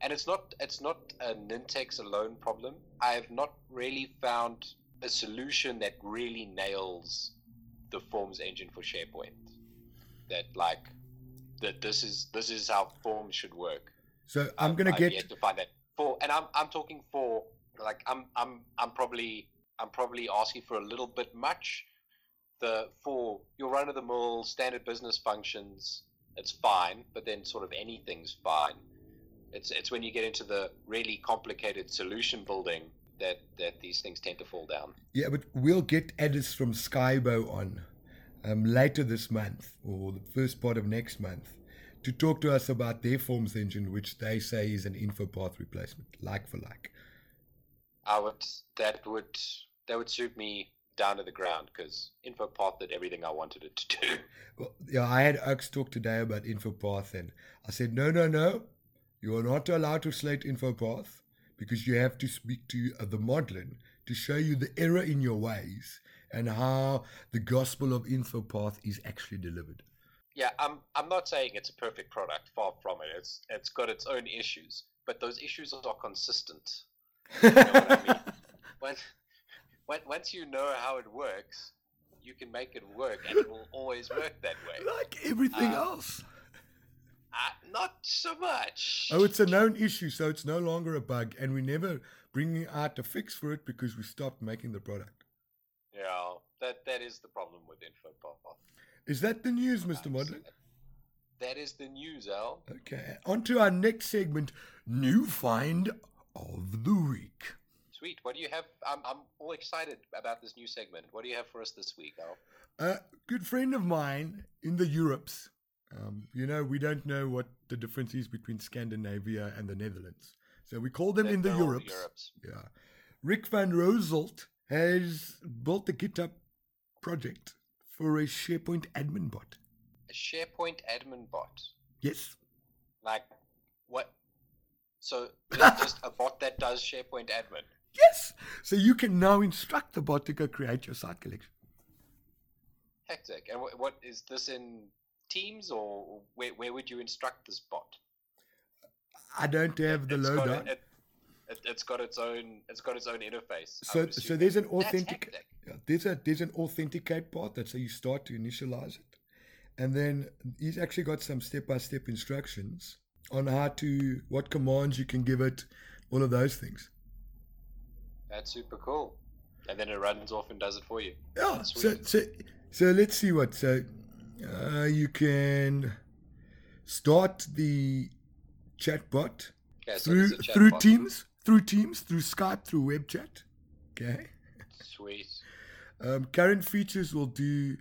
and it's not it's not a Nintex alone problem. I have not really found a solution that really nails the Forms engine for SharePoint. That like that this is this is how Forms should work. so I'm um, going to I've get to find that for, and I'm I'm talking for like I'm I'm I'm probably I'm probably asking for a little bit much. The for your run of the mill standard business functions, it's fine, but then sort of anything's fine. It's it's when you get into the really complicated solution building that that these things tend to fall down. Yeah, but we'll get Addis from Skybow on um, later this month or the first part of next month to talk to us about their forms engine, which they say is an infopath replacement, like for like. I would that would that would suit me down to the ground because InfoPath did everything I wanted it to do. Well, yeah, I had Oaks talk today about InfoPath, and I said, no, no, no, you are not allowed to slate InfoPath because you have to speak to uh, the Modlin to show you the error in your ways and how the gospel of InfoPath is actually delivered. Yeah, I'm I'm not saying it's a perfect product. Far from it. It's it's got its own issues, but those issues are consistent. know what I mean? When, when once you know how it works, you can make it work, and it will always work that way. like everything Uh, else. Uh, not so much. Oh, it's a known issue, so it's no longer a bug, and we never bringing out a fix for it because we stopped making the product. yeah, that that is the problem with InfoPath. Is that the news, Mr. Um, Modlin? That is the news, Al. Okay, on to our next segment, new find of the week. Sweet. What do you have? I'm I'm all excited about this new segment. What do you have for us this week, Al? A good friend of mine in the Europes. Um, you know, we don't know what the difference is between Scandinavia and the Netherlands. So we call them in the Europes. Europes. Yeah. Rick van Rousselt has built a GitHub project for a SharePoint admin bot. A SharePoint admin bot. Yes. Like what? So it's just a bot that does SharePoint admin. Yes. So you can now instruct the bot to go create your site collection. Hectic. And what, what is this in Teams or where, where would you instruct this bot? I don't have the It's got a- it, it, it's got its own. It's got its own interface. So, so there's an authentic. there's a there's an authenticate part. That's how you start to initialize it, and then he's actually got some step by step instructions on how to what commands you can give it, all of those things. That's super cool. And then it runs off and does it for you. Yeah. That's So so so let's see what so uh, you can start the chatbot Okay, so through chat through bot. Teams, through Teams, through Skype, through web chat. Okay. Sweet. Um, current features will do.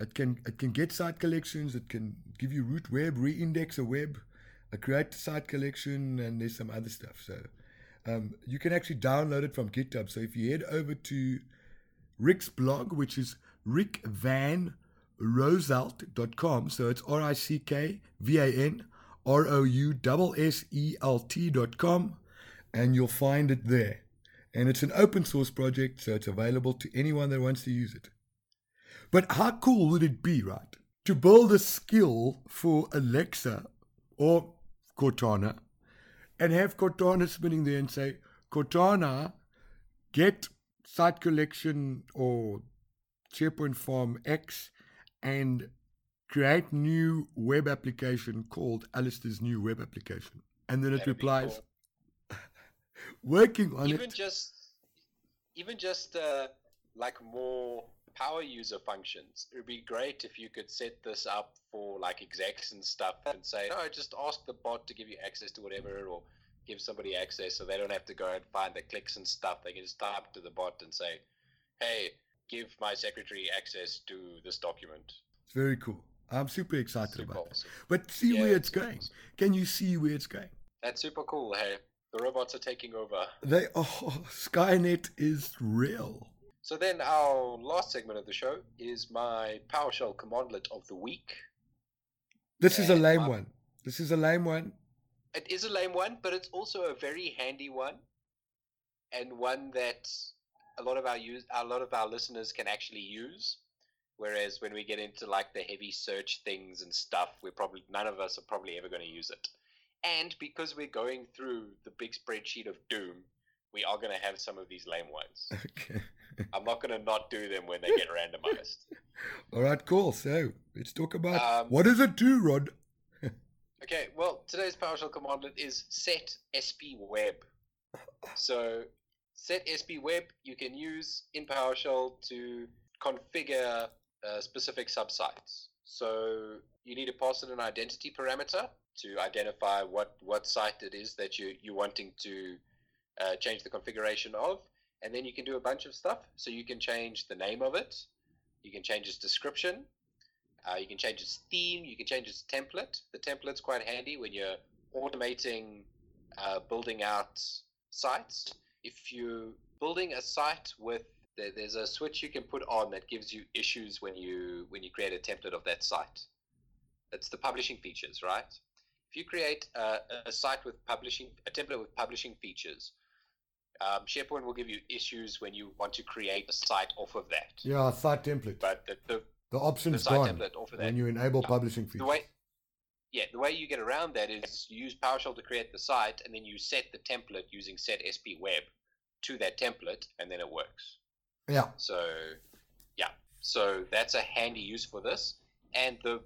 It can it can get site collections. It can give you root web, reindex a web, uh, create a site collection, and there's some other stuff. So um, you can actually download it from GitHub. So if you head over to Rick's blog, which is Rick Van rickvanrousselt.com. So it's R I C K V A N R O U S E L T.com, and you'll find it there. And it's an open source project, so it's available to anyone that wants to use it. But how cool would it be, right? To build a skill for Alexa or Cortana and have Cortana spinning there and say, Cortana, get site collection or SharePoint Farm X and create new web application called Alistair's new web application. And then it That'd replies, cool. working on even it. just even just uh, like more power user functions it would be great if you could set this up for like execs and stuff and say no just ask the bot to give you access to whatever or give somebody access so they don't have to go and find the clicks and stuff they can just type to the bot and say hey give my secretary access to this document It's very cool. I'm super excited Super about it. But see Yeah, where it's going. awesome. Can you see where it's going? that's super cool hey the robots are taking over They oh, Skynet is real. So then our last segment of the show is my PowerShell commandlet of the week. This is a lame I'm- one. This is a lame one. It is a lame one, but it's also a very handy one, and one that a lot of our use a lot of our listeners can actually use. Whereas when we get into like the heavy search things and stuff, we're probably none of us are probably ever going to use it. And because we're going through the big spreadsheet of doom, we are going to have some of these lame ones. Okay. I'm not going to not do them when they get randomized. All right, cool. So let's talk about Um, what does it do, Rod? Okay, well, today's PowerShell commandlet is set sp web. So, set sp web you can use in PowerShell to configure uh, specific subsites. So, you need to pass in an identity parameter to identify what, what site it is that you, you're wanting to uh, change the configuration of. And then you can do a bunch of stuff. So, you can change the name of it, you can change its description, uh, you can change its theme. You can change its template. The template's quite handy when you're automating uh, building out sites. If you're building a site with there's a switch you can put on that gives you issues when you when you create a template of that site. That's the publishing features, right? If you create a, a site with publishing a template with publishing features, um, SharePoint will give you issues when you want to create a site off of that. Yeah, site template. But the, the, the the option's site gone template off of that when you enable Yeah. publishing features. the way yeah the way you get around that is you use PowerShell to create the site and then you set the template using set sp web to that template and then it works. Yeah, so yeah. So that's a handy use for this. And the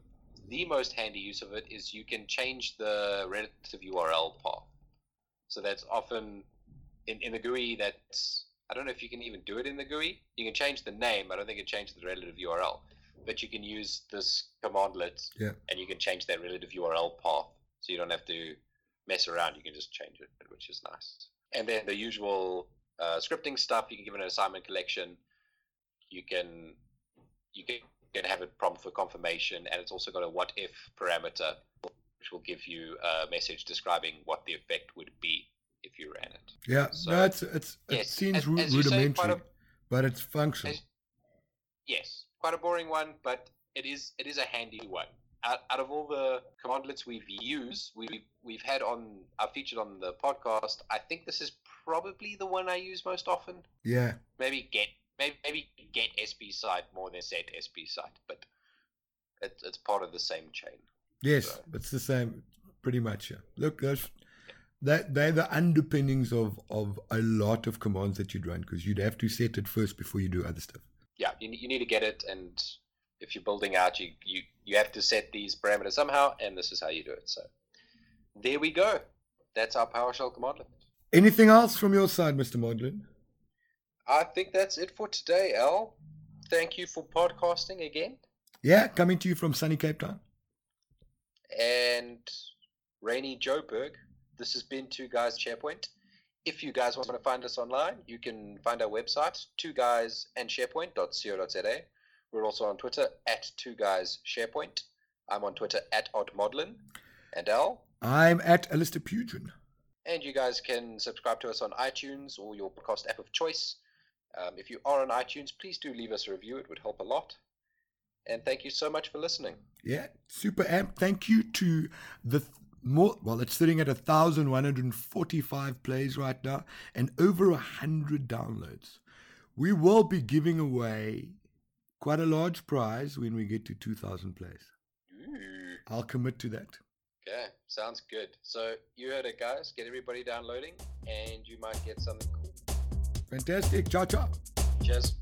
the most handy use of it is you can change the relative url path. So that's often in, in the GUI that's I don't know if you can even do it in the GUI. You can change the name. I don't think it changes the relative URL, but you can use this commandlet Yeah. and you can change that relative URL path, so you don't have to mess around. You can just change it, which is nice. And then the usual uh, scripting stuff. You can give it an assignment collection. You can you can, you can have it prompt for confirmation, and it's also got a what if parameter, which will give you a message describing what the effect would be if you ran it. yeah. So- no, it's it's it seems as- as you say, rudimentary, a- but it's functional. as- Yes, quite a boring one, but it is it is a handy one. Out, out of all the commandlets we've used, we've we've had on I've featured on the podcast. I think this is probably the one I use most often. yeah, Maybe get maybe maybe get SP site more than set SP site, but it's it's part of the same chain. yes, So- it's the same, pretty much. Yeah. Look, those that they're the underpinnings of of a lot of commands that you'd run because you'd have to set it first before you do other stuff. You, you need to get it, and if you're building out, you, you you have to set these parameters somehow, and this is how you do it. So there we go. That's our PowerShell commandlet. Anything else from your side, Mr. Modlin? I think that's it for today, Al. Thank you for podcasting again. Yeah, coming to you from sunny Cape Town. And rainy Joburg. This has been Two Guys SharePoint. If you guys want to find us online, you can find our website, two guys and sharepoint.co.za. We're also on Twitter at two guys SharePoint. I'm on Twitter at oddmodlin. And Al. I'm at Alistair Pugin. And you guys can subscribe to us on iTunes or your podcast app of choice. Um, if you are on iTunes, please do leave us a review. It would help a lot. And thank you so much for listening. Yeah, super amp. Thank you to the th- more. Well, it's sitting at a thousand one hundred forty-five plays right now, and over a hundred downloads. We will be giving away quite a large prize when we get to two thousand plays. Ooh. I'll commit to that. Okay, sounds good. So you heard it, guys. Get everybody downloading, and you might get something cool. Fantastic. Ciao, ciao. Cheers.